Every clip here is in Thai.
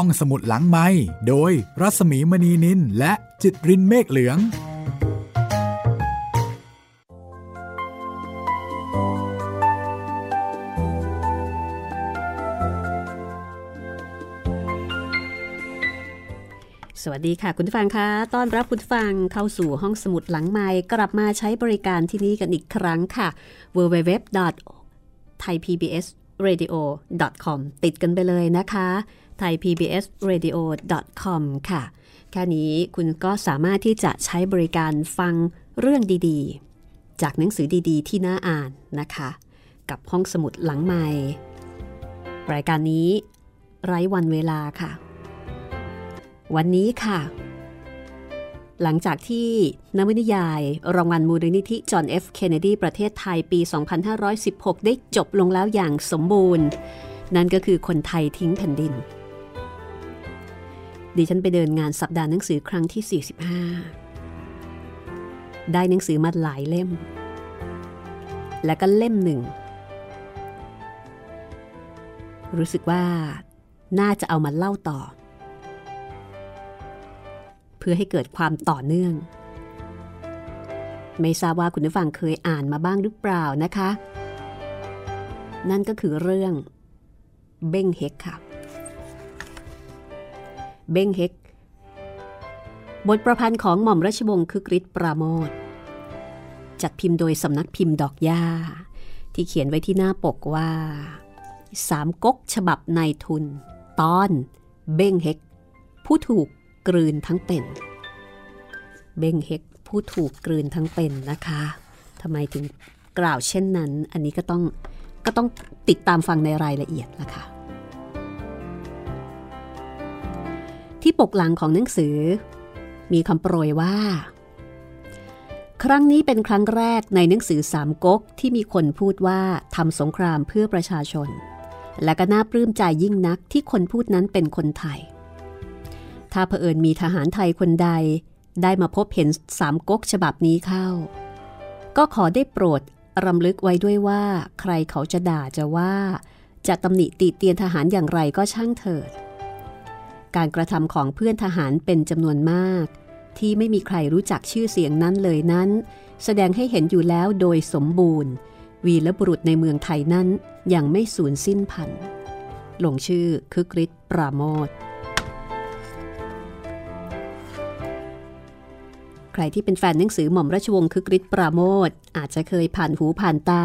ห้องสมุดหลังไม้โดยรัสมีมณีนินและจิตรินเมฆเหลือง สวัสดีค่ะ คุณผู้ฟังคะต้อนรับคุณผู้ฟังเข้าสู่ห้องสมุดหลังไม้กลับมาใช้บริการที่นี่กันอีกครั้งค่ะ www.thaipbsradio.com ติดกันไปเลยนะคะ thaipbsradio.com ค่ะ แค่นี้คุณก็สามารถที่จะใช้บริการฟังเรื่องดีๆ จากหนังสือดีๆ ที่น่าอ่านนะคะ กับห้องสมุดหลังไม้รายการนี้ ไร้วันเวลาค่ะ วันนี้ค่ะ หลังจากที่นวนิยาย รางวัลมูลนิธิจอห์นเอฟเคนเนดีประเทศไทยปี 2516 ได้จบลงแล้วอย่างสมบูรณ์ นั่นก็คือคนไทยทิ้งแผ่นดิน ดิฉันไปเดินงานสัปดาห์หนังสือครั้งที่ 45 ได้หนังสือมาหลายเล่ม และก็เล่มหนึ่ง รู้สึกว่าน่าจะเอามาเล่าต่อ เพื่อให้เกิดความต่อเนื่อง ไม่ทราบว่าคุณผู้ฟังเคยอ่านมาบ้างหรือเปล่านะคะ นั่นก็คือเรื่องเบ้งเฮกค่ะ เบ้งเฮก บทประพันธ์ของหม่อมราชวงศ์คึกฤทธิ์ปราโมทจัดพิมพ์โดยสำนักพิมพ์ดอกย่าที่เขียนไว้ที่หน้าปกว่าสามก๊กฉบับนายทุน ตอน เบ้งเฮก ผู้ถูกกลืนทั้งเป็น เบ้งเฮกผู้ถูกกลืนทั้งเป็นนะคะทำไมถึงกล่าวเช่นนั้น อันนี้ก็ต้องก็ต้องติดตามฟังในรายละเอียดละคะ ที่ปกหลังของหนังสือ มีคำโปรยว่า ครั้งนี้เป็นครั้งแรกในหนังสือสามก๊กที่มีคนพูดว่าทำสงครามเพื่อประชาชน และก็น่าปลื้มใจยิ่งนักที่คนพูดนั้นเป็นคนไทย ถ้าเผอิญมีทหารไทยคนใด ได้มาพบเห็นสามก๊กฉบับนี้เข้า ก็ขอได้โปรดรำลึกไว้ด้วยว่า ใครเขาจะด่าจะว่าจะตำหนิติเตียนทหารอย่างไรก็ช่างเถิด การกระทำของเพื่อนทหารเป็นจำนวนมาก ที่ไม่มีใครรู้จักชื่อเสียงนั้นเลยนั้น แสดงให้เห็นอยู่แล้วโดยสมบูรณ์ วีรบุรุษในเมืองไทยนั้นยังไม่สูญสิ้นพันธุ์ลงชื่อคึกฤทธิ์ปราโมทใครที่เป็นแฟนหนังสือหม่อมราชวงศ์คึกฤทธิ์ปราโมทอาจจะเคยผ่านหูผ่านตา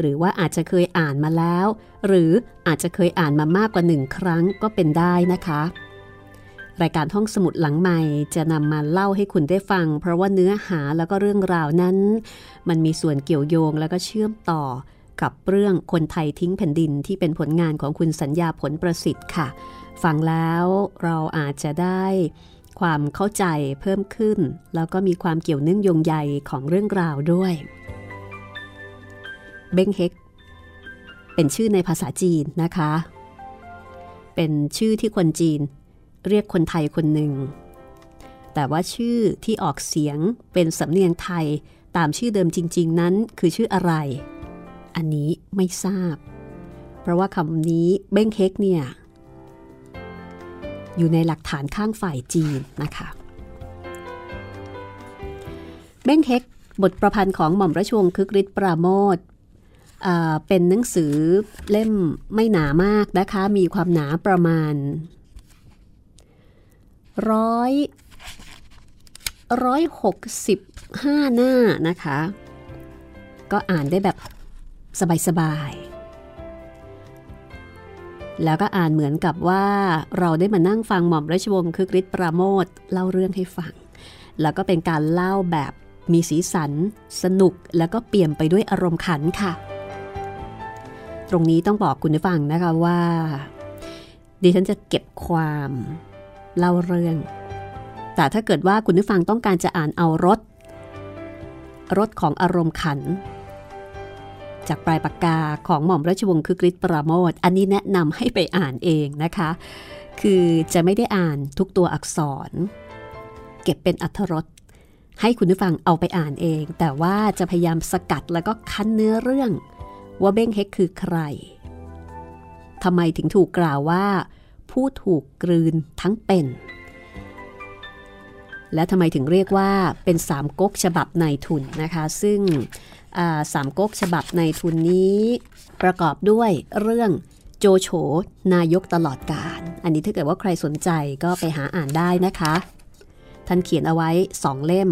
หรือว่าอาจจะเคยอ่านมาแล้ว หรืออาจจะเคยอ่านมามากกว่าหนึ่งครั้งก็เป็นได้นะคะ รายการห้องสมุดหลังใหม่จะนำมาเล่าให้คุณได้ฟัง เพราะว่าเนื้อหาแล้วก็เรื่องราวนั้น มันมีส่วนเกี่ยวโยงแล้วก็เชื่อมต่อกับเรื่องคนไทยทิ้งแผ่นดินที่เป็นผลงานของคุณสัญญาผลประสิทธิ์ค่ะ ฟังแล้วเราอาจจะได้ความเข้าใจเพิ่มขึ้น แล้วก็มีความเกี่ยวเนื่องโยงใยของเรื่องราวด้วย เบ้งเฮกเป็นชื่อในภาษาจีนนะคะ เป็นชื่อที่คนจีน เรียกคนไทยคนหนึ่ง แต่ว่าชื่อที่ออกเสียงเป็นสำเนียงไทยตามชื่อเดิมจริง ๆ นั้นคือชื่ออะไร อันนี้ไม่ทราบ เพราะว่าคำนี้เบ้งเฮกเนี่ย อยู่ในหลักฐานข้างฝ่ายจีนนะคะ เบ้งเฮกบทประพันธ์ของหม่อมราชวงศ์คึกฤทธิ์ปราโมทเป็นหนังสือเล่มไม่หนามากนะคะ มีความหนาประมาณ ร้อยร้อยหกสิบห้าหน้านะคะ ก็อ่านได้แบบสบายๆ แล้วก็อ่านเหมือนกับว่าเราได้มานั่งฟังหม่อมราชวงศ์คึกฤทธิ์ปราโมทเล่าเรื่องให้ฟัง แล้วก็เป็นการเล่าแบบมีสีสัน สนุกแล้วก็เปี่ยมไปด้วยอารมณ์ขันค่ะ ตรงนี้ต้องบอกคุณผู้ฟังนะคะว่าดิฉันจะเก็บความ เล่าเรื่อง แต่ถ้าเกิดว่าคุณผู้ฟังต้องการจะอ่านเอารถรถของอารมณ์ขัน จากปลายปากกาของหม่อมราชวงศ์คึกฤทธิ์ปราโมทอันนี้แนะนำให้ไปอ่านเองนะคะ คือจะไม่ได้อ่านทุกตัวอักษร เก็บเป็นอัธรสให้คุณผู้ฟังเอาไปอ่านเอง แต่ว่าจะพยายามสกัดแล้วก็คั้นเนื้อเรื่อง ว่าเบ้งเฮกคือใครทำไมถึงถูกกล่าวว่า ผู้ถูกกลืนทั้งเป็น และทำไมถึงเรียกว่าเป็นสามก๊กฉบับในทุนนะคะ ซึ่งสามก๊กฉบับในทุนนี้ ประกอบด้วยเรื่องโจโฉนายกตลอดการ อันนี้ถ้าเกิดว่าใครสนใจก็ไปหาอ่านได้นะคะ ท่านเขียนเอาไว้สองเล่ม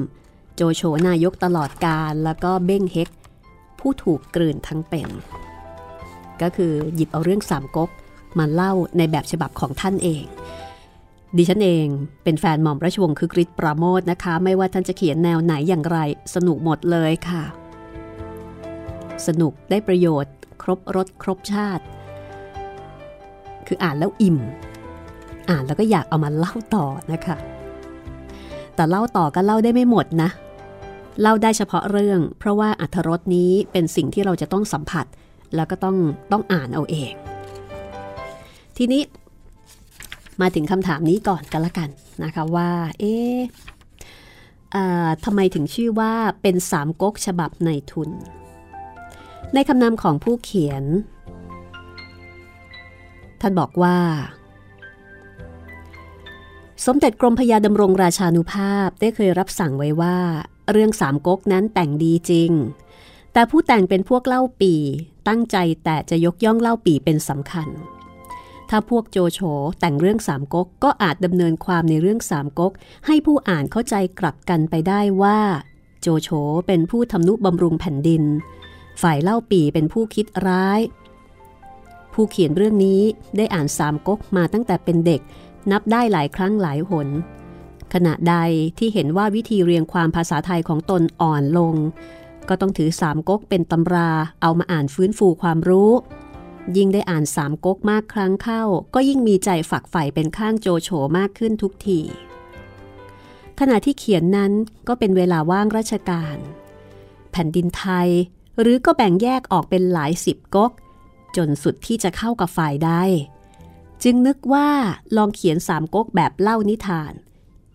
โจโฉนายกตลอดการแล้วก็เบ้งเฮกผู้ถูกกลืนทั้งเป็น ก็คือหยิบเอาเรื่องสามก๊ก มาเล่าในแบบฉบับของท่านเอง ดิฉันเองเป็นแฟนหม่อมราชวงศ์คือกริชปราโมทนะคะ ไม่ว่าท่านจะเขียนแนวไหนอย่างไร สนุกหมดเลยค่ะ สนุกได้ประโยชน์ ครบรสครบชาติ คืออ่านแล้วอิ่ม อ่านแล้วก็อยากเอามาเล่าต่อนะคะ แต่เล่าต่อก็เล่าได้ไม่หมดนะเล่าได้เฉพาะเรื่อง เพราะว่าอัธรสนี้เป็นสิ่งที่เราจะต้องสัมผัส แล้วก็ต้องต้องอ่านเอาเอง ทีนี้มาถึงคำถามนี้ก่อนกันละกันนะคะว่า เอ๊ะทำไมถึงชื่อว่าเป็นสามก๊กฉบับในทุน ในคำนำของผู้เขียน ท่านบอกว่า สมเด็จกรมพยาดำรงราชานุภาพได้เคยรับสั่งไว้ว่า เรื่องสามก๊กนั้นแต่งดีจริง แต่ผู้แต่งเป็นพวกเล่าปี ตั้งใจแต่จะยกย่องเล่าปีเป็นสำคัญ ถ้าพวกโจโฉแต่งเรื่องสามก๊กก็อาจดำเนินความในเรื่องสามก๊กให้ผู้อ่านเข้าใจกลับกันไปได้ว่า โจโฉเป็นผู้ทำนุบำรุงแผ่นดิน ฝ่ายเล่าปีเป็นผู้คิดร้าย ผู้เขียนเรื่องนี้ได้อ่านสามก๊กมาตั้งแต่เป็นเด็ก นับได้หลายครั้งหลายหน ขณะใดที่เห็นว่าวิธีเรียงความภาษาไทยของตนอ่อนลง ก็ต้องถือสามก๊กเป็นตำราเอามาอ่านฟื้นฟูความรู้ ยิ่งได้อ่านสามก๊กมากครั้งเข้า ก็ยิ่งมีใจฝักใฝ่เป็นข้างโจโฉมากขึ้นทุกที ขณะที่เขียนนั้นก็เป็นเวลาว่างราชการ แผ่นดินไทย หรือก็แบ่งแยกออกเป็นหลายสิบก๊ก จนสุดที่จะเข้ากับฝ่ายได้จึงนึกว่าลองเขียนสามก๊กแบบเล่านิทาน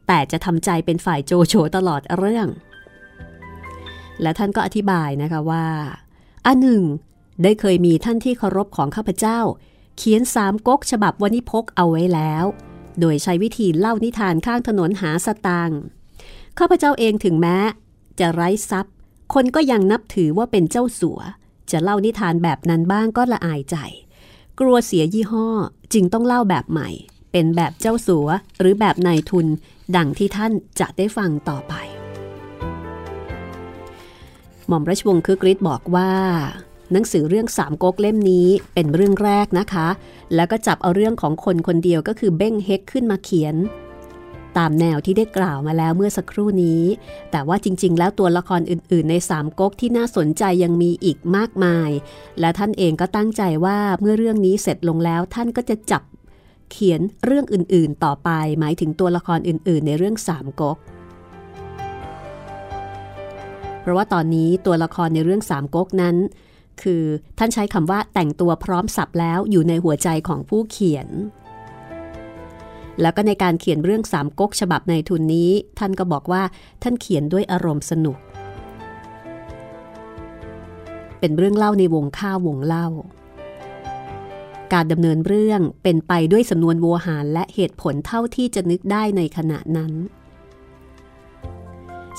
แต่จะทำใจเป็นฝ่ายโจโฉตลอดเรื่อง และท่านก็อธิบายนะคะว่าอันหนึ่ง ได้เคยมีท่านที่เคารพของข้าพเจ้า เขียนสามก๊กฉบับวณิพกเอาไว้แล้ว โดยใช้วิธีเล่านิทานข้างถนนหาสตางค์ข้าพเจ้าเองถึงแม้ จะไร้ทรัพย์ คนก็ยังนับถือว่าเป็นเจ้าสัว จะเล่านิทานแบบนั้นบ้างก็ละอายใจ กลัวเสียยี่ห้อจึงต้องเล่าแบบใหม่ เป็นแบบเจ้าสัวหรือแบบนายทุน ดังที่ท่านจะได้ฟังต่อไป หม่อมราชวงศ์คึกฤทธิ์บอกว่า หนังสือเรื่องสามก๊กเล่มนี้เป็นเรื่องแรกนะคะ แล้วก็จับเอาเรื่องของคนคนเดียวก็คือเบ้งเฮกขึ้นมาเขียน ตามแนวที่ได้กล่าวมาแล้วเมื่อสักครู่นี้ แต่ว่าจริง ๆ แล้วตัวละครอื่น ๆ ในสามก๊กที่น่าสนใจยังมีอีกมากมาย และท่านเองก็ตั้งใจว่าเมื่อเรื่องนี้เสร็จลงแล้วท่านก็จะจับเขียนเรื่องอื่น ๆ ต่อไป หมายถึงตัวละครอื่น ๆ ในเรื่องสามก๊กเพราะว่าตอนนี้ตัวละครในเรื่องสามก๊กนั้น คือท่านใช้คำว่าแต่งตัวพร้อมสับแล้วอยู่ในหัวใจของผู้เขียน แล้วก็ในการเขียนเรื่องสามก๊กฉบับในทุนนี้ ท่านก็บอกว่าท่านเขียนด้วยอารมณ์สนุก เป็นเรื่องเล่าในวงข้าววงเล่า การดำเนินเรื่องเป็นไปด้วยสำนวนโวหารและเหตุผลเท่าที่จะนึกได้ในขณะนั้น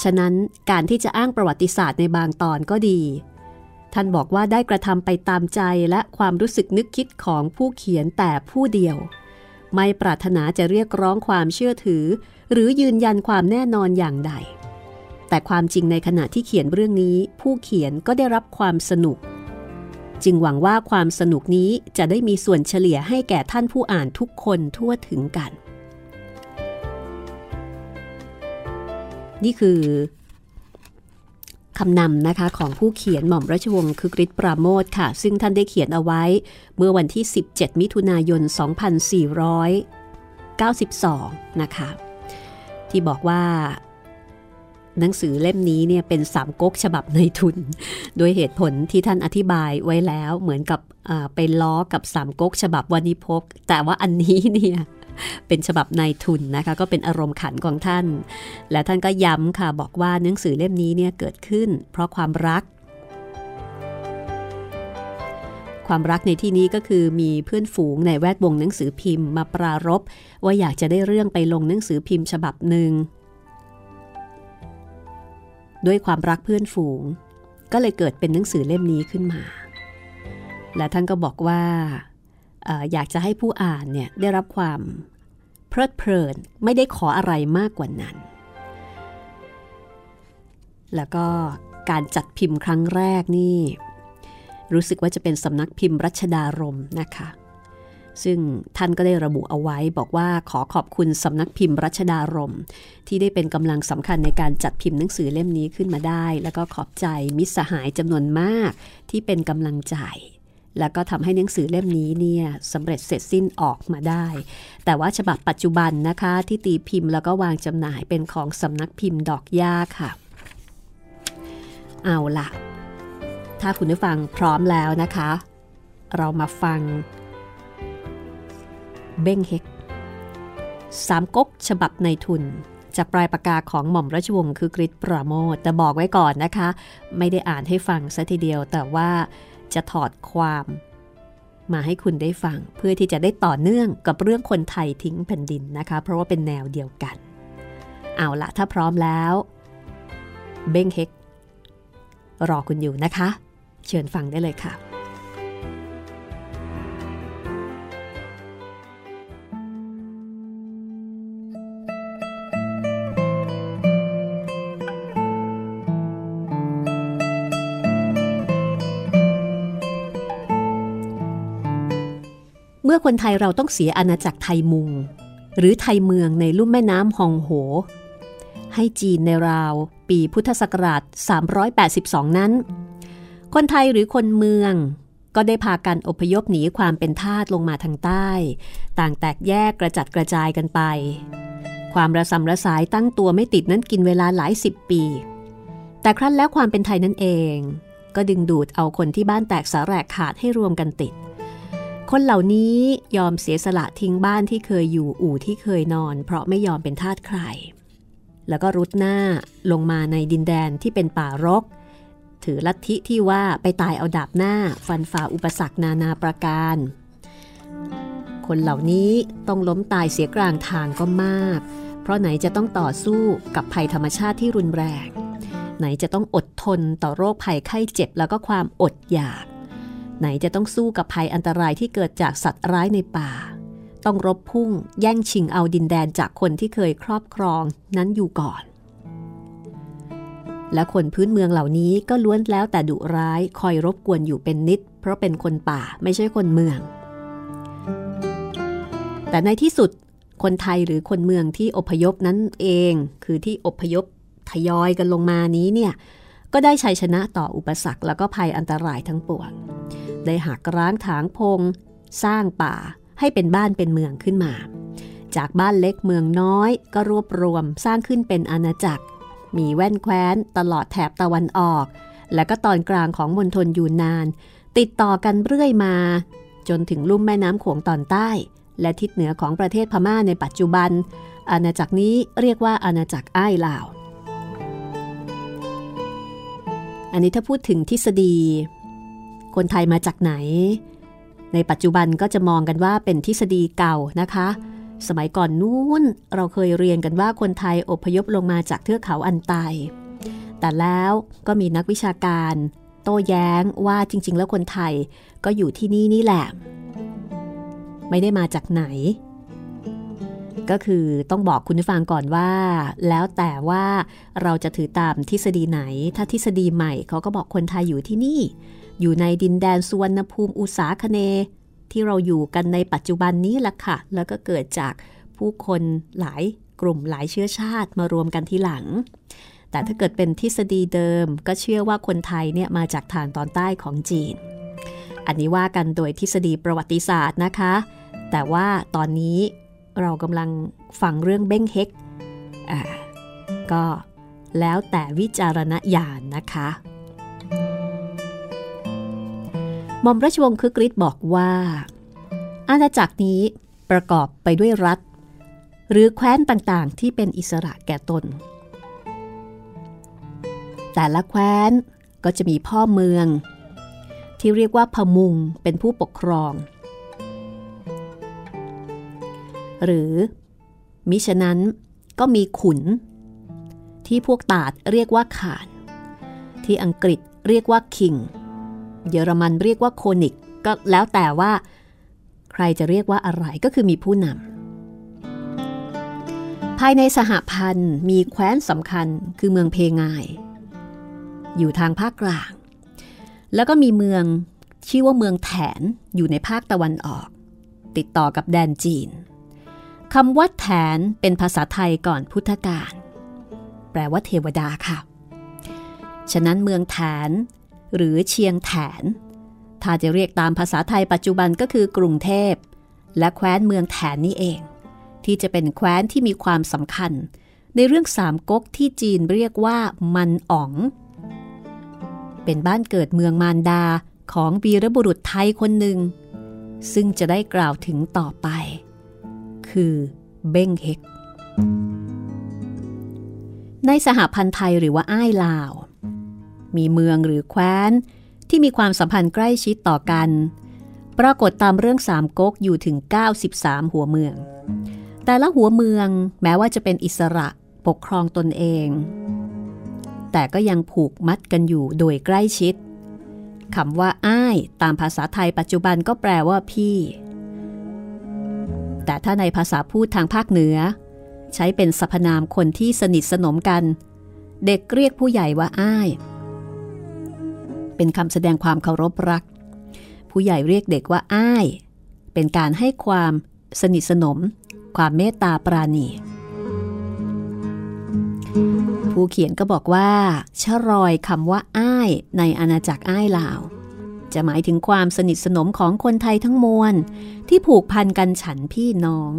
ฉะนั้นการที่จะอ้างประวัติศาสตร์ในบางตอนก็ดี ท่านบอกว่าได้กระทำไปตามใจและความรู้สึกนึกคิดของผู้เขียนแต่ผู้เดียว ไม่ปรารถนาจะเรียกร้องความเชื่อถือ หรือยืนยันความแน่นอนอย่างใด แต่ความจริงในขณะที่เขียนเรื่องนี้ ผู้เขียนก็ได้รับความสนุก จึงหวังว่าความสนุกนี้จะได้มีส่วนเฉลี่ยให้แก่ท่านผู้อ่านทุกคนทั่วถึงกัน นี่คือ คำนำนะคะของผู้เขียนหม่อมราชวงศ์คึกฤทธิ์ปราโมทค่ะ ซึ่งท่านได้เขียนเอาไว้ เมื่อวันที่ 17 มิถุนายน 2492 นะคะ ที่บอกว่า หนังสือเล่มนี้เนี่ยเป็นสามก๊กฉบับในทุน โดยเหตุผลที่ท่านอธิบายไว้แล้วเหมือนกับไปล้อกับสามก๊กฉบับวันิพกแต่ว่าอันนี้เนี่ย เป็นฉบับนายทุนนะคะ ก็เป็นอารมณ์ขันของท่าน และท่านก็ย้ำค่ะบอกว่าหนังสือเล่มนี้เนี่ยเกิดขึ้น เพราะความรัก ความรักในที่นี้ก็คือมีเพื่อนฝูงในแวดวงหนังสือพิมพ์ มาปรารบว่าอยากจะได้เรื่องไปลงหนังสือพิมพ์ฉบับหนึ่งด้วยความรักเพื่อนฝูง ก็เลยเกิดเป็นหนังสือเล่มนี้ขึ้นมา และท่านก็บอกว่า อยากจะให้ผู้อ่านเนี่ยได้รับความเพลิดเพลินไม่ได้ขออะไรมากกว่านั้น แล้วก็การจัดพิมพ์ครั้งแรกนี่ รู้สึกว่าจะเป็นสำนักพิมพ์รัชดารมนะคะ ซึ่งท่านก็ได้ระบุเอาไว้บอกว่าขอขอบคุณสำนักพิมพ์รัชดารมที่ได้เป็นกำลังสำคัญในการจัดพิมพ์หนังสือเล่มนี้ขึ้นมาได้ แล้วก็ขอบใจมิตรสหายจำนวนมากที่เป็นกำลังใจ แล้วก็ทำให้หนังสือเล่มนี้เนี่ยสำเร็จเสร็จสิ้นออกมาได้ แต่ว่าฉบับปัจจุบันนะคะที่ตีพิมพ์แล้วก็วางจำหน่ายเป็นของสำนักพิมพ์ดอกย่าค่ะ เอาละถ้าคุณผู้ฟังพร้อมแล้วนะคะ เรามาฟัง เบ้งเฮกสามก๊กฉบับในทุนจากปลายปากกาของหม่อมราชวงศ์คือกริชปราโมทแต่บอกไว้ก่อนนะคะ ไม่ได้อ่านให้ฟังซะทีเดียว แต่ว่า จะถอดความ มาให้คุณได้ฟัง เพื่อที่จะได้ต่อเนื่องกับเรื่องคนไทยทิ้งแผ่นดินนะคะ เพราะว่าเป็นแนวเดียวกัน เอาละถ้าพร้อมแล้ว เบ้งเฮกรอคุณอยู่นะคะ เชิญฟังได้เลยค่ะ มื่อคนไทยเราต้องเสียอาณาจักรไทยมุง หรือไทยเมืองในลุ่มแม่น้ำฮองโห ให้จีนในราว ปีพุทธศักราช 382 นั้น คนไทยหรือคนเมืองก็ได้พากันอพยพหนีความเป็นทาสลงมาทางใต้ ต่างแตกแยกกระจัดกระจายกันไป ความระสำระสายตั้งตัวไม่ติดนั้นกินเวลาหลายสิบปี แต่ครั้นแล้วความเป็นไทยนั่นเอง ก็ดึงดูดเอาคนที่บ้านแตกสาแหรกขาดให้รวมกันติด คนเหล่านี้ยอมเสียสละทิ้งบ้านที่เคยอยู่อู่ที่เคยนอน เพราะไม่ยอมเป็นทาสใคร แล้วก็รุดหน้าลงมาในดินแดนที่เป็นป่ารก ถือลัทธิที่ว่าไปตายเอาดาบหน้าฟันฝ่าอุปสรรคนานาประการ คนเหล่านี้ต้องล้มตายเสียกลางทางก็มาก เพราะไหนจะต้องต่อสู้กับภัยธรรมชาติที่รุนแรง ไหนจะต้องอดทนต่อโรคภัยไข้เจ็บแล้วก็ความอดอยาก ไหนจะต้องสู้กับภัยอันตรายที่เกิดจากสัตว์ร้ายในป่า ต้องรบพุ่งแย่งชิงเอาดินแดนจากคนที่เคยครอบครองนั้นอยู่ก่อน และคนพื้นเมืองเหล่านี้ก็ล้วนแล้วแต่ดุร้ายคอยรบกวนอยู่เป็นนิด เพราะเป็นคนป่าไม่ใช่คนเมือง แต่ในที่สุดคนไทยหรือคนเมืองที่อพยพนั้นเอง คือที่อพยพทยอยกันลงมานี้เนี่ย ก็ได้ชัยชนะต่ออุปสรรคแล้วก็ภัยอันตรายทั้งปวง ได้หักร้างถางพง สร้างป่าให้เป็นบ้านเป็นเมืองขึ้นมา จากบ้านเล็กเมืองน้อยก็รวบรวมสร้างขึ้นเป็นอาณาจักร มีแว่นแคว้นตลอดแถบตะวันออก และก็ตอนกลางของมณฑลยูนนาน ติดต่อกันเรื่อยมา จนถึงลุ่มแม่น้ำโขงตอนใต้ และทิศเหนือของประเทศพม่าในปัจจุบัน อาณาจักรนี้เรียกว่าอาณาจักรอ้ายลาว อันนี้ถ้าพูดถึงทฤษฎี คนไทยมาจากไหน ในปัจจุบันก็จะมองกันว่าเป็นทฤษฎีเก่านะคะ สมัยก่อนนู้นเราเคยเรียนกันว่าคนไทยอพยพลงมาจากเทือกเขาอันไต แต่แล้วก็มีนักวิชาการ โต้แย้งว่าจริง ๆ แล้วคนไทยก็อยู่ที่นี่นี่แหละ ไม่ได้มาจากไหน ก็คือต้องบอกคุณผู้ฟังก่อนว่า แล้วแต่ว่าเราจะถือตามทฤษฎีไหน ถ้าทฤษฎีใหม่เขาก็บอกคนไทยอยู่ที่นี่ อยู่ในดินแดนสุวรรณภูมิอุษาคเน ที่เราอยู่กันในปัจจุบันนี้แหละค่ะ แล้วก็เกิดจากผู้คนหลายกลุ่มหลายเชื้อชาติมารวมกันทีหลัง แต่ถ้าเกิดเป็นทฤษฎีเดิม ก็เชื่อว่าคนไทยเนี่ยมาจากทางตอนใต้ของจีน อันนี้ว่ากันโดยทฤษฎีประวัติศาสตร์นะคะ แต่ว่าตอนนี้ เรากำลังฟังเรื่องเบ้งเฮกอ่าก็แล้วแต่วิจารณญาณนนะคะหม่อมราชวงศ์คึกฤทธิ์บอกว่า อาณาจักรนี้ประกอบไปด้วยรัฐ หรือแคว้นต่างๆ ที่เป็นอิสระแก่ตน แต่ละแคว้นก็จะมีพ่อเมือง ที่เรียกว่าพมุงเป็นผู้ปกครอง หรือมิฉะนั้นก็มีขุน ที่พวกตาดเรียกว่าขาน ที่อังกฤษเรียกว่าคิง เยอรมันเรียกว่าโคนิกก็แล้วแต่ว่า ใครจะเรียกว่าอะไรก็คือมีผู้นำภายในสหพันธ์มีแคว้นสำคัญคือเมืองเพงาย อยู่ทางภาคกลาง แล้วก็มีเมืองชื่อว่าเมืองแถนอยู่ในภาคตะวันออก ติดต่อกับแดนจีน คำว่าแถนเป็นภาษาไทยก่อนพุทธกาลแปลว่าเทวดาค่ะ ฉะนั้นเมืองแถน หรือเชียงแถน ถ้าจะเรียกตามภาษาไทยปัจจุบันก็คือกรุงเทพ และแคว้นเมืองแถนนี่เอง ที่จะเป็นแคว้นที่มีความสำคัญ ในเรื่องสามก๊กที่จีนเรียกว่ามันอ๋อง เป็นบ้านเกิดเมืองมารดาของวีรบุรุษไทยคนหนึ่ง ซึ่งจะได้กล่าวถึงต่อไป คือเบ้งเฮก ในสหพันธ์ไทยหรือว่าอ้ายลาว มีเมืองหรือแคว้น ที่มีความสัมพันธ์ใกล้ชิดต่อกัน ปรากฏตามเรื่องสามก๊กอยู่ถึง 93 หัวเมือง แต่ละหัวเมืองแม้ว่าจะเป็นอิสระปกครองตนเอง แต่ก็ยังผูกมัดกันอยู่โดยใกล้ชิดคำว่าอ้าย ตามภาษาไทยปัจจุบันก็แปลว่าพี่ แต่ถ้าในภาษาพูดทางภาคเหนือ ใช้เป็นสรรพนามคนที่สนิทสนมกัน เด็กเรียกผู้ใหญ่ว่าอ้าย เป็นคำแสดงความเคารพรัก ผู้ใหญ่เรียกเด็กว่าอ้าย เป็นการให้ความสนิทสนม ความเมตตาปราณี ผู้เขียนก็บอกว่าชรอยคำว่าอ้ายในอาณาจักรอ้ายลาว จะหมายถึงความสนิทสนมของคนไทยทั้งมวล ที่ผูกพันกันฉันพี่น้อง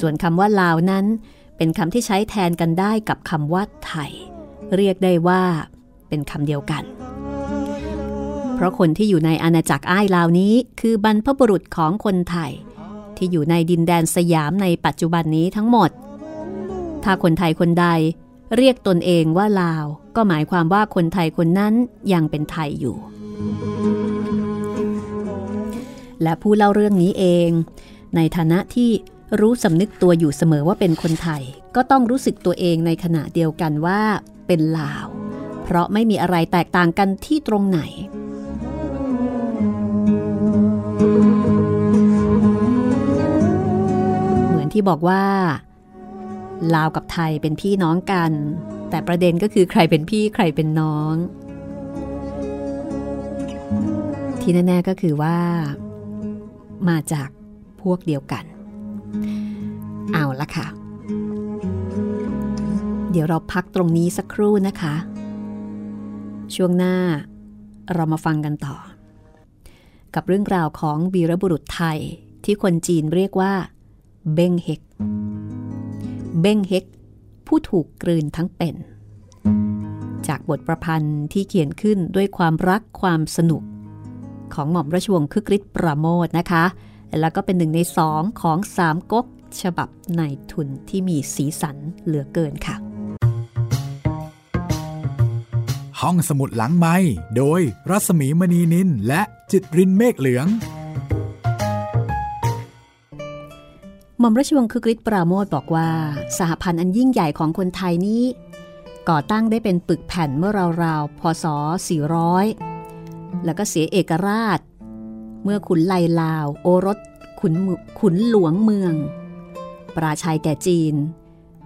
ส่วนคำว่าลาวนั้น เป็นคำที่ใช้แทนกันได้กับคำว่าไทย เรียกได้ว่า เป็นคำเดียวกัน เพราะคนที่อยู่ในอาณาจักรอ้ายลาวนี้ คือบรรพบุรุษของคนไทย ที่อยู่ในดินแดนสยามในปัจจุบันนี้ทั้งหมด ถ้าคนไทยคนใดเรียกตนเองว่าลาว ก็หมายความว่าคนไทยคนนั้นยังเป็นไทยอยู่ และผู้เล่าเรื่องนี้เอง ในฐานะที่รู้สำนึกตัวอยู่เสมอว่าเป็นคนไทย ก็ต้องรู้สึกตัวเองในขณะเดียวกันว่าเป็นลาว เพราะไม่มีอะไรแตกต่างกันที่ตรงไหน เหมือนที่บอกว่า ลาวกับไทยเป็นพี่น้องกัน แต่ประเด็นก็คือใครเป็นพี่ใครเป็นน้อง ที่แน่ ๆ ก็คือว่า มาจากพวกเดียวกัน เอาละค่ะ เดี๋ยวเราพักตรงนี้สักครู่นะคะ ช่วงหน้าเรามาฟังกันต่อ กับเรื่องราวของวีรบุรุษไทยที่คนจีนเรียกว่า เบ้งเฮก เบ้งเฮก ผู้ถูกกลืนทั้งเป็น จากบทประพันธ์ที่เขียนขึ้นด้วยความรักความสนุก ของหม่อมราชวงศ์คึกฤทธิ์ประโมทนะคะ แล้วก็เป็นหนึ่งในสองของสามก๊กฉบับในทุนที่มีสีสันเหลือเกินค่ะ ห้องสมุดหลังไม้โดยรัสมีมณีนินและจิตรินเมฆเหลืองหม่อมราชวงศ์คึกฤทธิ์ปราโมทบอกว่า สหพันธ์อันยิ่งใหญ่ของคนไทยนี้ ก่อตั้งได้เป็นปึกแผ่นเมื่อราวๆพศ 400 แล้วก็เสียเอกราช เมื่อขุนไลลาว โอรสขุนขุนหลวงเมือง ปราชัยแก่จีน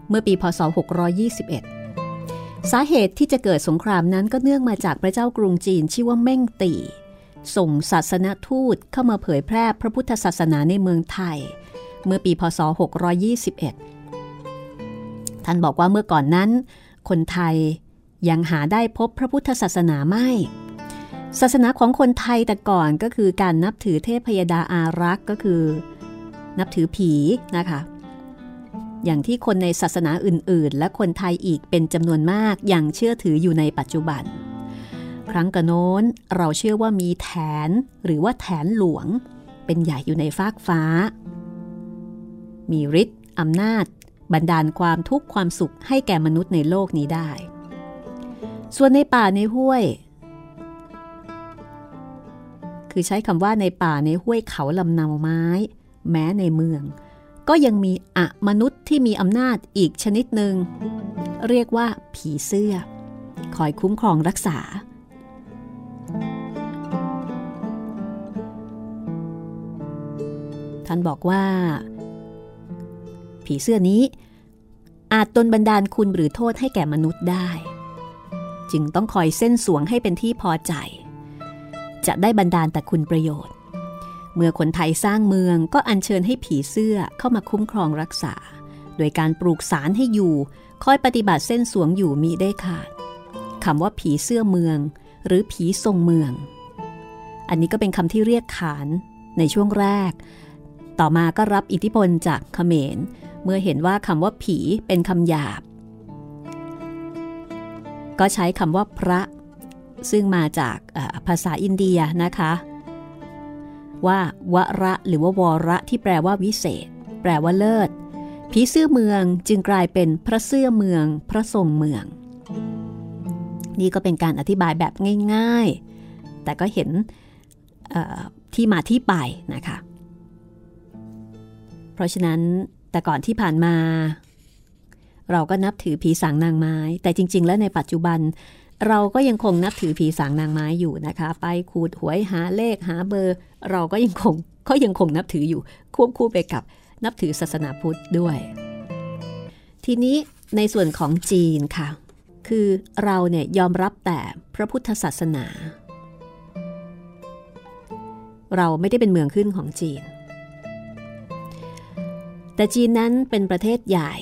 เมื่อปีพศ 621 สาเหตุที่จะเกิดสงครามนั้นก็เนื่องมาจากพระเจ้ากรุงจีนชื่อว่าเม่งตีส่งศาสนทูตเข้ามาเผยแพร่พระพุทธศาสนาในเมืองไทย เมื่อปีพศ 621 ท่านบอกว่าเมื่อก่อนนั้น คนไทยยังหาได้พบพระพุทธศาสนาไม่ ศาสนาของคนไทยแต่ก่อนก็คือการนับถือเทพยดาอารักษ์ก็คือ นับถือผีนะคะ อย่างที่คนในศาสนาอื่น ๆ และคนไทยอีกเป็นจำนวนมากยังเชื่อถืออยู่ในปัจจุบัน ครั้งกระโน้นเราเชื่อว่ามีแถนหรือว่าแถนหลวง เป็นใหญ่อยู่ในฟากฟ้า มีฤทธิ์อำนาจ บันดาลความทุกข์ความสุขให้แก่มนุษย์ในโลกนี้ได้ ส่วนในป่าในห้วย คือใช้คำว่าในป่าในห้วยเขาลำนาไม้ แม้ในเมือง ก็ยังมีอะมนุษย์ที่มีอำนาจอีกชนิดหนึ่ง เรียกว่าผีเสื้อ คอยคุ้มครองรักษา ท่านบอกว่า ผีเสื้อนี้ อาจตนบันดาลคุณหรือโทษให้แก่มนุษย์ได้ จึงต้องคอยเส้นสวงให้เป็นที่พอใจ จะได้บันดาลแต่คุณประโยชน์ เมื่อคนไทยสร้างเมืองก็อัญเชิญให้ผีเสื้อเข้ามาคุ้มครองรักษา โดยการปลูกสารให้อยู่ คอยปฏิบัติเส้นสวงอยู่มีได้ขาดคำว่าผีเสื้อเมือง หรือผีทรงเมือง อันนี้ก็เป็นคำที่เรียกขานในช่วงแรก ต่อมาก็รับอิทธิพลจากเขมร เมื่อเห็นว่าคำว่าผีเป็นคำหยาบ ก็ใช้คำว่าพระ ซึ่งมาจากภาษาอินเดียนะคะ ว่าวระหรือว่าวระที่แปลว่าวิเศษ แปลว่าเลิศผีเสื้อเมืองจึงกลายเป็นพระเสื้อเมือง พระทรงเมือง นี่ก็เป็นการอธิบายแบบง่าย ๆ แต่ก็เห็นที่มาที่ไปนะคะ เพราะฉะนั้นแต่ก่อนที่ผ่านมา เราก็นับถือผีสางนางไม้ แต่จริง ๆ แล้วในปัจจุบัน เราก็ยังคงนับถือผีสางนางไม้อยู่นะคะ ไปขูดหวยหาเลขหาเบอร์ เราก็ยังคงก็ยังคงนับถืออยู่ ควบคู่ไปกับนับถือศาสนาพุทธด้วย ทีนี้ในส่วนของจีนค่ะ คือเราเนี่ยยอมรับแต่พระพุทธศาสนา เราไม่ได้เป็นเมืองขึ้นของจีน แต่จีนนั้นเป็นประเทศใหญ่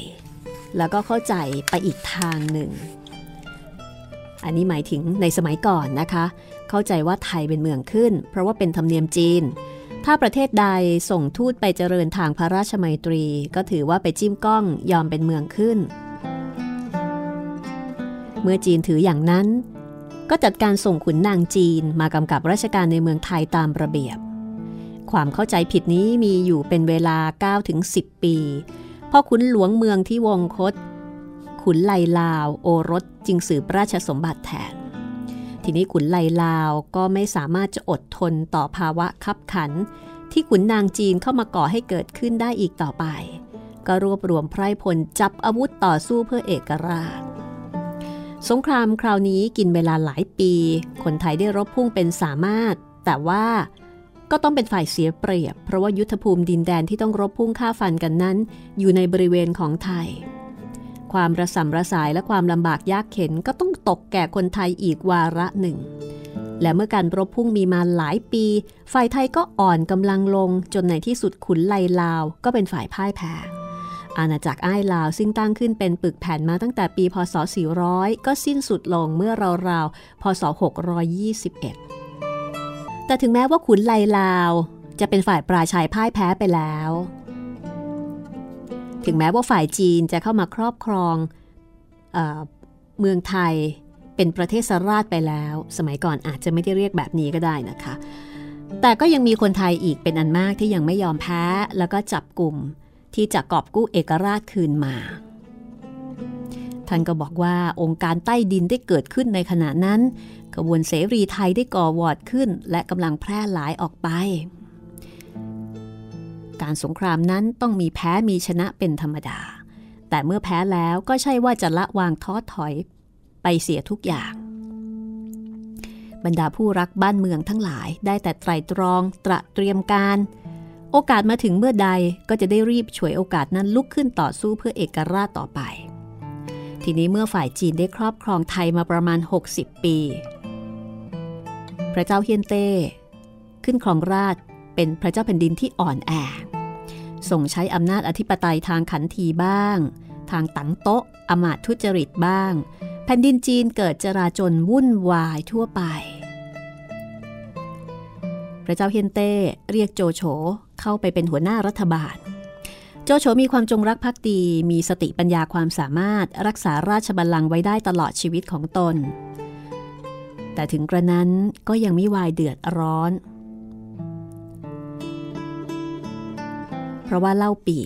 แล้วก็เข้าใจไปอีกทางหนึ่ง อันนี้หมายถึงในสมัยก่อนนะคะ เข้าใจว่าไทยเป็นเมืองขึ้น เพราะว่าเป็นธรรมเนียมจีน ถ้าประเทศใดส่งทูตไปเจริญทางพระราชมัยตรี ก็ถือว่าไปจิ้มก้องยอมเป็นเมืองขึ้น เมื่อจีนถืออย่างนั้น ก็จัดการส่งขุนนางจีนมากำกับราชการในเมืองไทยตามระเบียบ ความเข้าใจผิดนี้มีอยู่เป็นเวลา9-10 ปีพอขุนหลวงเมืองที่วงคต ขุนไลลาว โอรสจึงสืบราชสมบัติแทน ทีนี้ขุนไลลาวก็ไม่สามารถจะอดทนต่อภาวะคับขัน ที่ขุนนางจีนเข้ามาก่อให้เกิดขึ้นได้อีกต่อไป ก็รวบรวมไพรพลจับอาวุธต่อสู้เพื่อเอกราช สงครามคราวนี้กินเวลาหลายปี คนไทยได้รบพุ่งเป็นสามารถ แต่ว่าก็ต้องเป็นฝ่ายเสียเปรียบ เพราะว่ายุทธภูมิดินแดนที่ต้องรบพุ่งฆ่าฟันกันนั้น อยู่ในบริเวณของไทย ความระสำระสายและความลำบากยากเข็นก็ต้องตกแก่คนไทยอีกวาระหนึ่ง และเมื่อการรบพุ่งมีมาหลายปี ฝ่ายไทยก็อ่อนกำลังลงจนในที่สุดขุนไลลาว ก็เป็นฝ่ายพ่ายแพ้อาณาจักรอ้ายลาวซึ่งตั้งขึ้นเป็นปึกแผ่นมาตั้งแต่ปี พศ 400 ก็สิ้นสุดลงเมื่อราวๆ พศ 621 แต่ถึงแม้ว่าขุนไลลาว จะเป็นฝ่ายปราชัยพ่ายแพ้ไปแล้ว ถึงแม้ว่าฝ่ายจีนจะเข้ามาครอบครองเอเมืองไทยเป็นประเทศสราชไปแล้ว สมัยก่อนอาจจะไม่ได้เรียกแบบนี้ก็ได้นะคะ แต่ก็ยังมีคนไทยอีกเป็นอันมากที่ยังไม่ยอมแพ้ แล้วก็จับกลุ่มที่จะกอบกู้เอกราชคืนมาท่านก็บอกว่าองค์การใต้ดินได้เกิดขึ้นในขณะนั้นขบวนเสรีไทยได้ก่อวอดขึ้น และกำลังแพร่หลายออกไป การสงครามนั้นต้องมีแพ้มีชนะเป็นธรรมดา แต่เมื่อแพ้แล้วก็ใช่ว่าจะละวางท้อถอยไปเสียทุกอย่าง บรรดาผู้รักบ้านเมืองทั้งหลายได้แต่ไตรตรองตระเตรียมการ โอกาสมาถึงเมื่อใดก็จะได้รีบฉวยโอกาสนั้นลุกขึ้นต่อสู้เพื่อเอกราชต่อไป ทีนี้เมื่อฝ่ายจีนได้ครอบครองไทยมาประมาณ 60 ปี พระเจ้าเฮียนเต้ ขึ้นครองราชเป็นพระเจ้าแผ่นดินที่อ่อนแอ ส่งใช้อำนาจอธิปไตยทางขันทีบ้าง ทางตังโต๊ะอมาตทุจริตบ้าง แผ่นดินจีนเกิดจราจนวุ่นวายทั่วไป พระเจ้าเฮียนเต้เรียกโจโฉเข้าไปเป็นหัวหน้ารัฐบาล โจโฉมีความจงรักภักดี มีสติปัญญาความสามารถรักษาราชบัลลังก์ไว้ได้ตลอดชีวิตของตน แต่ถึงกระนั้นก็ยังไม่วายเดือดร้อน เพราะว่าเล่าปี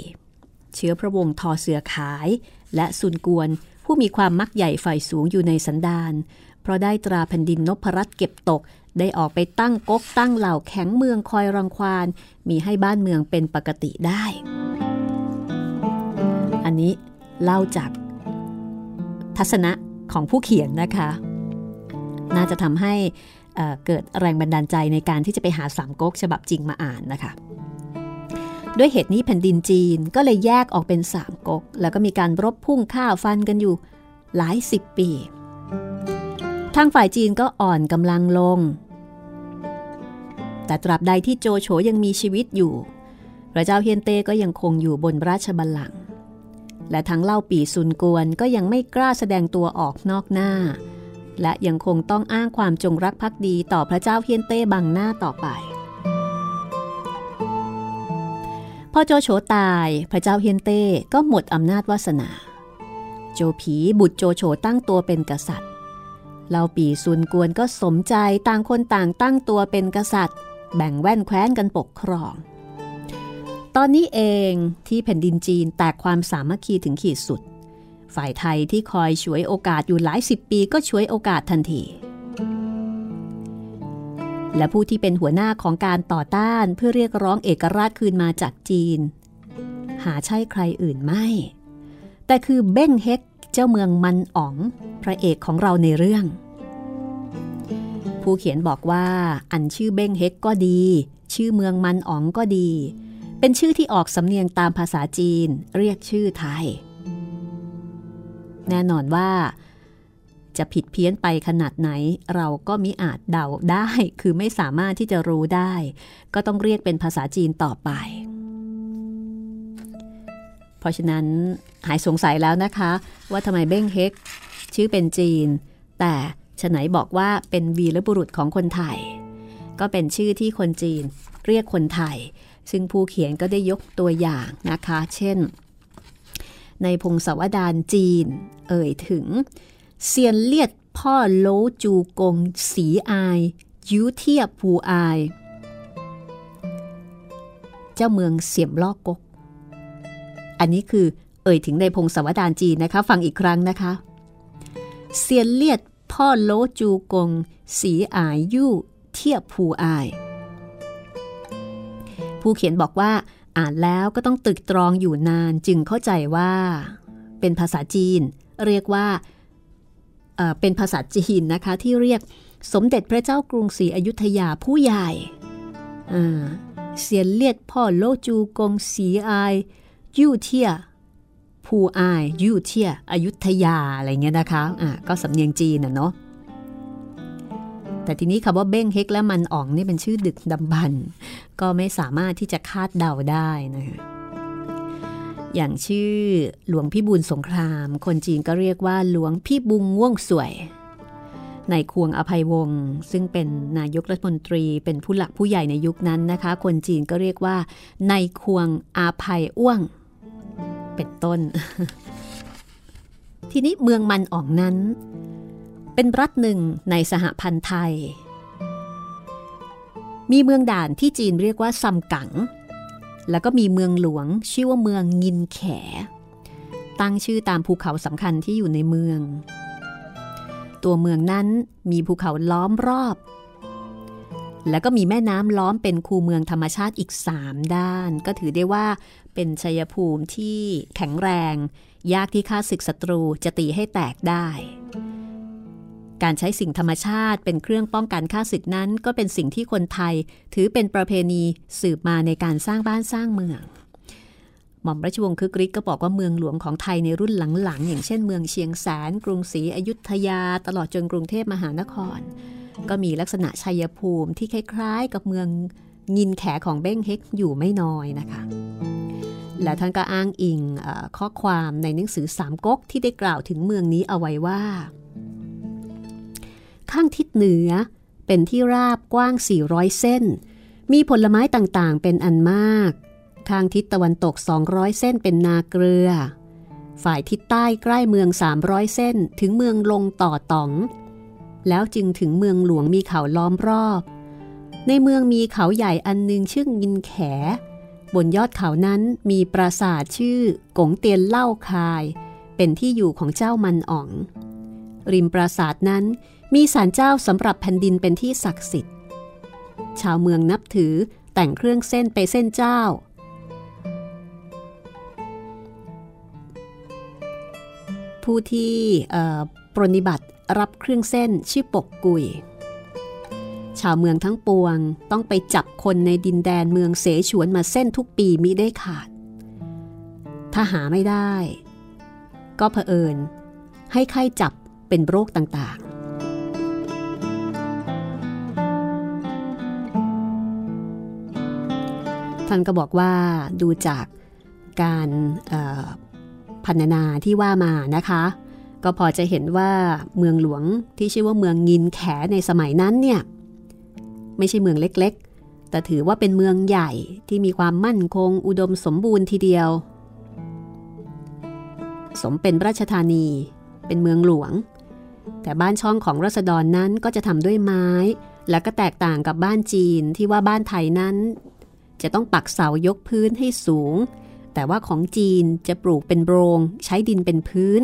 เชื้อพระวงศ์ทอเสือขาย และซุนกวนผู้มีความมักใหญ่ฝ่ายสูงอยู่ในสันดานเพราะได้ตราแผ่นดินนพรัตเก็บตกได้ออกไปตั้งก๊กตั้งเหล่าแข็งเมืองคอยรังควานมีให้บ้านเมืองเป็นปกติได้ อันนี้เล่าจากทัศนะของผู้เขียนนะคะ น่าจะทำให้เกิดแรงบันดาลใจในการที่จะไปหาสามก๊กฉบับจริงมาอ่านนะคะ ด้วยเหตุนี้แผ่นดินจีนก็เลยแยกออกเป็นสามก๊ก แล้วก็มีการรบพุ่งข้าวฟันกันอยู่หลายสิบปี ทางฝ่ายจีนก็อ่อนกำลังลง แต่ตราบใดที่โจโฉยังมีชีวิตอยู่ พระเจ้าเฮียนเต้ก็ยังคงอยู่บนราชบัลลังก์ และทั้งเล่าปีซุนกวนก็ยังไม่กล้าแสดงตัวออกนอกหน้า และยังคงต้องอ้างความจงรักภักดีต่อพระเจ้าเฮียนเต้บังหน้าต่อไป พอโจโฉตายพระเจ้าเฮียนเต้ก็หมดอำนาจวาสนา โจผีบุตรโจโฉตั้งตัวเป็นกษัตริย์เล่าปีซุนกวนก็สมใจต่างคนต่างตั้งตัวเป็นกษัตริย์ แบ่งแว่นแคว้นกันปกครอง ตอนนี้เองที่แผ่นดินจีนแตกความสามัคคีถึงขีดสุด ฝ่ายไทยที่คอยช่วยโอกาสอยู่หลายสิบปีก็ช่วยโอกาสทันที และผู้ที่เป็นหัวหน้าของการต่อต้านเพื่อเรียกร้องเอกราชคืนมาจากจีน หาใช่ใครอื่นไม่ แต่คือเบ้งเฮกเจ้าเมืองมันอ๋อง พระเอกของเราในเรื่อง ผู้เขียนบอกว่า อันชื่อเบ้งเฮกก็ดี ชื่อเมืองมันอ๋องก็ดี เป็นชื่อที่ออกสำเนียงตามภาษาจีนเรียกชื่อไทย แน่นอนว่า จะผิดเพี้ยนไปขนาดไหน เราก็มิอาจเดาได้ คือไม่สามารถที่จะรู้ได้ ก็ต้องเรียกเป็นภาษาจีนต่อไป เพราะฉะนั้นหายสงสัยแล้วนะคะ ว่าทำไมเบ้งเฮกชื่อเป็นจีน แต่ฉไหนบอกว่าเป็นวีรบุรุษของคนไทย ก็เป็นชื่อที่คนจีนเรียกคนไทย ซึ่งผู้เขียนก็ได้ยกตัวอย่างนะคะ เช่น ในพงศาวดารจีน เอ่ยถึง เซียนเลียดพ่อโลจูกง สีอายยูเทียผูอาย เจ้าเมืองเสียมลอกกก อันนี้คือเอ่ยถึงในพงศาวดารจีนนะคะ ฟังอีกครั้งนะคะ เซียนเลียดพ่อโลจูกง สีอายยู่เทียผูอาย ผู้เขียนบอกว่าอ่านแล้วก็ต้องตึกตรองอยู่นานจึงเข้าใจว่า เป็นภาษาจีน เรียกว่า เป็นภาษาจีนนะคะ ที่เรียกสมเด็จพระเจ้ากรุงศรีอยุธยาผู้ใหญ่เสียนเลียดพ่อโลจูกงสีอายยู่เทียภูอายยูเทียอยุธยาอะไรเงี้ยนะคะะก็สำเนียงจีนน่ะเนาะแต่ทีนี้คำว่าเบ้งเฮกและมันอ่องนี่เป็นชื่อดึกดำบรรก็ไม่สามารถที่จะคาดเดาได้นะคะ อย่างชื่อหลวงพี่บุญสงคราม คนจีนก็เรียกว่าหลวงพี่บุงง่วงสวย ในควงอภัยวงศ์ซึ่งเป็นนายกรัฐมนตรีเป็นผู้หลักผู้ใหญ่ในยุคนั้นนะคะ คนจีนก็เรียกว่า ในควงอาภัยอ้วง เป็นต้น ทีนี้เมืองมันอ่องนั้น เป็นรัฐหนึ่งในสหพันธ์ไทย มีเมืองด่านที่จีนเรียกว่าซัมกัง แล้วก็มีเมืองหลวงชื่อว่าเมืองงินแข ตั้งชื่อตามภูเขาสำคัญที่อยู่ในเมือง ตัวเมืองนั้นมีภูเขาล้อมรอบ แล้วก็มีแม่น้ำล้อมเป็นคูเมืองธรรมชาติอีกสามด้าน ก็ถือได้ว่าเป็นชัยภูมิที่แข็งแรง ยากที่ข้าศึกศัตรูจะตีให้แตกได้ การใช้สิ่งธรรมชาติเป็นเครื่องป้องกันข้าศึกนั้น ก็เป็นสิ่งที่คนไทย ถือเป็นประเพณีสืบมาในการสร้างบ้านสร้างเมือง หม่อมราชวงศ์คึกฤทธิ์ก็บอกว่าเมืองหลวงของไทยในรุ่นหลังๆ อย่างเช่นเมืองเชียงแสน กรุงศรีอยุธยา ตลอดจนกรุงเทพมหานคร ก็มีลักษณะชัยภูมิที่คล้าย ๆ กับเมืองงินแขของเบ้งเฮกอยู่ไม่น้อยนะคะและท่านก็อ้างอิงข้อความในหนังสือสามก๊กที่ได้กล่าวถึงเมืองนี้เอาไว้ว่า ข้างทิศเหนือ เป็นที่ราบกว้าง 400 เส้น มีผลไม้ต่างๆ เป็นอันมาก ข้างทิศตะวันตก 200 เส้นเป็นนาเกลือ ฝ่ายทิศใต้ใกล้เมือง 300 เส้นถึงเมืองลงต่อตอง แล้วจึงถึงเมืองหลวงมีเขาล้อมรอบ ในเมืองมีเขาใหญ่อันนึงชื่องินแข บนยอดเขานั้นมีปราสาทชื่อกงเตียนเล่าคาย เป็นที่อยู่ของเจ้ามันอ๋องริมปราสาทนั้น มีศาลเจ้าสำหรับแผ่นดินเป็นที่ศักดิ์สิทธิ์ ชาวเมืองนับถือแต่งเครื่องเส้นไปเส้นเจ้า ผู้ที่ปรนิบัติรับเครื่องเส้นชื่อปกกุย ชาวเมืองทั้งปวงต้องไปจับคนในดินแดนเมืองเสฉวนมาเส้นทุกปีมิได้ขาด ถ้าหาไม่ได้ ก็เผอิญให้ไข้จับเป็นโรคต่างๆ ท่านก็บอกว่าดูจากการพันนาที่ว่ามานะคะ ก็พอจะเห็นว่าเมืองหลวงที่ชื่อว่าเมืองงินแขในสมัยนั้นเนี่ยไม่ใช่เมืองเล็กๆ แต่ถือว่าเป็นเมืองใหญ่ที่มีความมั่นคงอุดมสมบูรณ์ทีเดียว สมเป็นราชธานี เป็นเมืองหลวง แต่บ้านช่องของรัษฎรนั้นก็จะทำด้วยไม้ และก็แตกต่างกับบ้านจีนที่ว่าบ้านไทยนั้น จะต้องปักเสายกพื้นให้สูง แต่ว่าของจีนจะปลูกเป็นโรงใช้ดินเป็นพื้น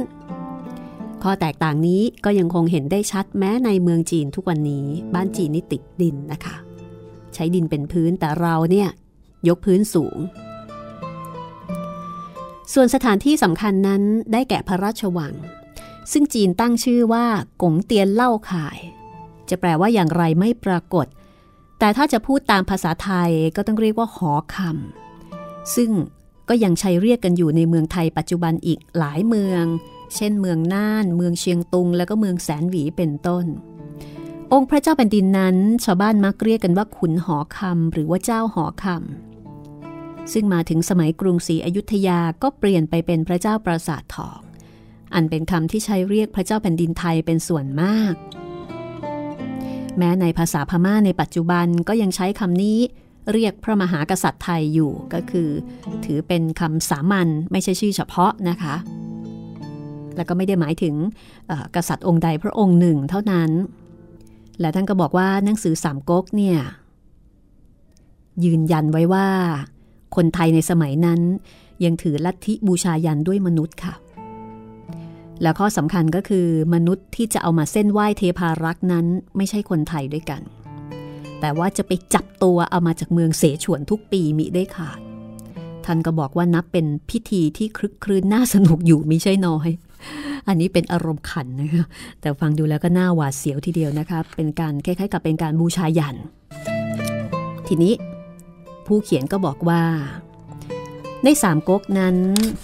ข้อแตกต่างนี้ก็ยังคงเห็นได้ชัดแม้ในเมืองจีนทุกวันนี้ บ้านจีนนี่ติดดินนะคะ ใช้ดินเป็นพื้นแต่เราเนี่ยยกพื้นสูง ส่วนสถานที่สำคัญนั้นได้แก่พระราชวัง ซึ่งจีนตั้งชื่อว่ากงเตียนเล่าข่าย จะแปลว่าอย่างไรไม่ปรากฏ แต่ถ้าจะพูดตามภาษาไทยก็ต้องเรียกว่าหอคำซึ่งก็ยังใช้เรียกกันอยู่ในเมืองไทยปัจจุบันอีกหลายเมือง เช่นเมืองน่าน เมืองเชียงตุง และก็เมืองแสนหวีเป็นต้น องค์พระเจ้าแผ่นดินนั้น ชาวบ้านมักเรียกกันว่าขุนหอคำหรือว่าเจ้าหอคำซึ่งมาถึงสมัยกรุงศรีอยุธยาก็เปลี่ยนไปเป็นพระเจ้าปราสาททอง อันเป็นคำที่ใช้เรียกพระเจ้าแผ่นดินไทยเป็นส่วนมาก แม้ในภาษาพม่าในปัจจุบันก็ยังใช้คำนี้เรียกพระมหากษัตริย์ไทยอยู่ก็คือ ถือเป็นคำสามัญไม่ใช่ชื่อเฉพาะนะคะ และก็ไม่ได้หมายถึงกษัตริย์องค์ใดพระองค์หนึ่งเท่านั้น และท่านก็บอกว่าหนังสือสามก๊กเนี่ยยืนยันไว้ว่า คนไทยในสมัยนั้น ยังถือลัทธิบูชายันด้วยมนุษย์ค่ะ และข้อสำคัญก็คือมนุษย์ที่จะเอามาเส้นไหว้เทพารักษ์นั้นไม่ใช่คนไทยด้วยกัน แต่ว่าจะไปจับตัวเอามาจากเมืองเสฉวนทุกปีมิได้ขาด ท่านก็บอกว่านับเป็นพิธีที่คลึกครื้นน่าสนุกอยู่มิใช่น้อย อันนี้เป็นอารมณ์ขันนะคะแต่ฟังดูแล้วก็น่าหวาดเสียวทีเดียวนะคะ เป็นการคล้ายๆ กับเป็นการบูชายัน ทีนี้ผู้เขียนก็บอกว่า ในสามก๊กนั้น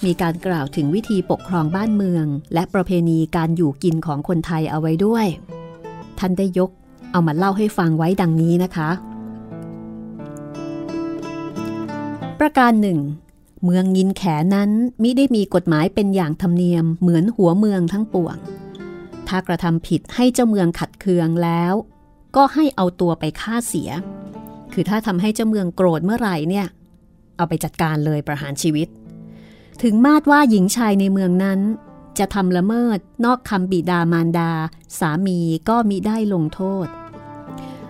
มีการกล่าวถึงวิธีปกครองบ้านเมือง และประเพณีการอยู่กินของคนไทยเอาไว้ด้วย ท่านได้ยกเอามาเล่าให้ฟังไว้ดังนี้นะคะ ประการหนึ่งเมืองยินแขนั้นมิได้มีกฎหมายเป็นอย่างธรรมเนียมเหมือนหัวเมืองทั้งปวง ถ้ากระทำผิดให้เจ้าเมืองขัดเคืองแล้ว ก็ให้เอาตัวไปฆ่าเสีย คือถ้าทำให้เจ้าเมืองโกรธเมื่อไหร่เนี่ย เอาไปจัดการเลยประหารชีวิต ถึงมาดว่าหญิงชายในเมืองนั้น จะทำละเมิดนอกคำบิดามารดา สามีก็มิได้ลงโทษ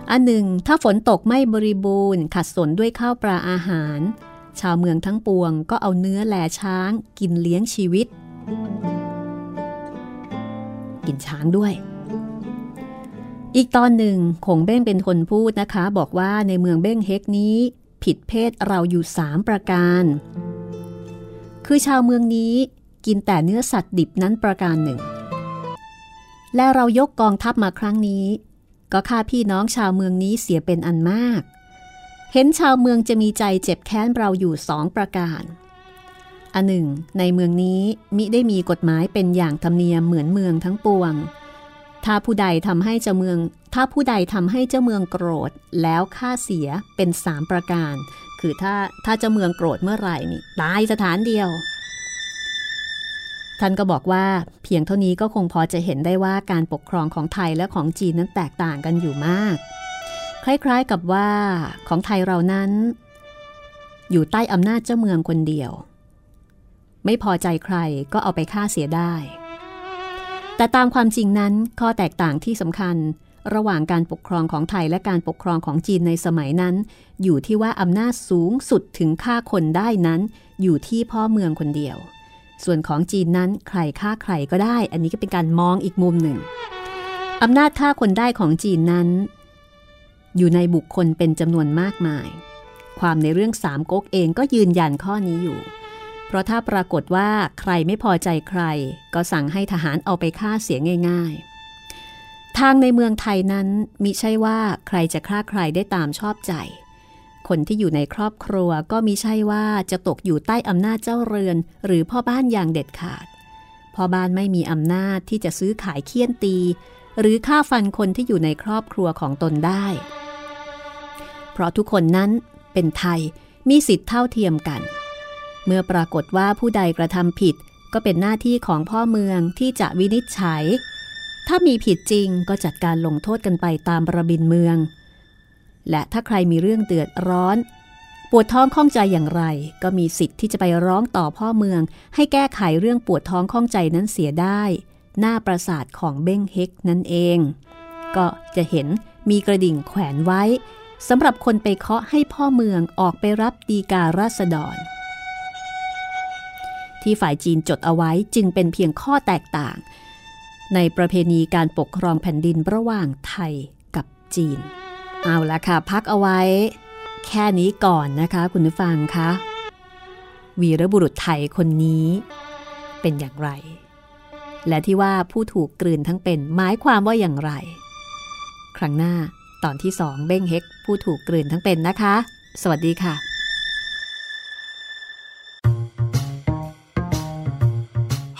อันหนึ่ง ถ้าฝนตกไม่บริบูรณ์ ขัดสนด้วยข้าวปลาอาหาร ชาวเมืองทั้งปวงก็เอาเนื้อแหลช้าง กินเลี้ยงชีวิต กินช้างด้วยอีกตอนหนึ่งคงเบ้งเป็นคนพูดนะคะ บอกว่าในเมืองเบ้งเฮกนี้ ผิดเพศเราอยู่สามประการ คือชาวเมืองนี้กินแต่เนื้อสัตว์ดิบนั้นประการหนึ่ง และเรายกกองทัพมาครั้งนี้ ก็ฆ่าพี่น้องชาวเมืองนี้เสียเป็นอันมาก เห็นชาวเมืองจะมีใจเจ็บแค้นเราอยู่สองประการ อันหนึ่ง ในเมืองนี้มิได้มีกฎหมายเป็นอย่างธรรมเนียมเหมือนเมืองทั้งปวง ถ้าผู้ใดทำให้เจ้าเมือง ถ้าผู้ใดทำให้เจ้าเมืองโกรธแล้วค่าเสียเป็นสามประการ คือถ้าถ้าเจ้าเมืองโกรธเมื่อไหร่นี่ตายสถานเดียว ท่านก็บอกว่าเพียงเท่านี้ก็คงพอจะเห็นได้ว่าการปกครองของไทยและของจีนนั้นแตกต่างกันอยู่มาก คล้ายๆกับว่าของไทยเรานั้น อยู่ใต้อำนาจเจ้าเมืองคนเดียว ไม่พอใจใครก็เอาไปฆ่าเสียได้ แต่ตามความจริงนั้นข้อแตกต่างที่สำคัญ ระหว่างการปกครองของไทยและการปกครองของจีนในสมัยนั้น อยู่ที่ว่าอำนาจสูงสุดถึงฆ่าคนได้นั้น อยู่ที่พ่อเมืองคนเดียว ส่วนของจีนนั้นใครฆ่าใครก็ได้ อันนี้ก็เป็นการมองอีกมุมหนึ่งอำนาจฆ่าคนได้ของจีนนั้น อยู่ในบุคคลเป็นจำนวนมากมาย ความในเรื่องสามก๊กเองก็ยืนยันข้อนี้อยู่ เพราะถ้าปรากฏว่าใครไม่พอใจใคร ก็สั่งให้ทหารเอาไปฆ่าเสียง่าย ๆ ทางในเมืองไทยนั้นมิใช่ว่าใครจะฆ่าใครได้ตามชอบใจ คนที่อยู่ในครอบครัวก็มิใช่ว่าจะตกอยู่ใต้อำนาจเจ้าเรือน หรือพ่อบ้านอย่างเด็ดขาด พ่อบ้านไม่มีอำนาจที่จะซื้อขายเคี่ยนตี หรือฆ่าฟันคนที่อยู่ในครอบครัวของตนได้ เพราะทุกคนนั้นเป็นไทยมีสิทธิ์เท่าเทียมกัน เมื่อปรากฏว่าผู้ใดกระทำผิดก็เป็นหน้าที่ของพ่อเมืองที่จะวินิจฉัย ถ้ามีผิดจริงก็จัดการลงโทษกันไปตามระบินเมือง และถ้าใครมีเรื่องเดือดร้อน ปวดท้องข้องใจอย่างไร ก็มีสิทธิ์ที่จะไปร้องต่อพ่อเมือง ให้แก้ไขเรื่องปวดท้องข้องใจนั้นเสียได้ หน้าปราสาทของเบ้งเฮกนั่นเอง ก็จะเห็นมีกระดิ่งแขวนไว้สำหรับคนไปเคาะให้พ่อเมืองออกไปรับดีการาษฎร ที่ฝ่ายจีนจดเอาไว้จึงเป็นเพียงข้อแตกต่าง ในประเพณีการปกครองแผ่นดินระหว่างไทยกับจีน เอาละค่ะ พักเอาไว้ แค่นี้ก่อนนะคะ คุณผู้ฟังคะวีรบุรุษไทยคนนี้ เป็นอย่างไร และที่ว่าผู้ถูกกลืนทั้งเป็นหมายความว่าอย่างไร ครั้งหน้าตอนที่สองเบ้งเฮกผู้ถูกกลืนทั้งเป็นนะคะ สวัสดีค่ะ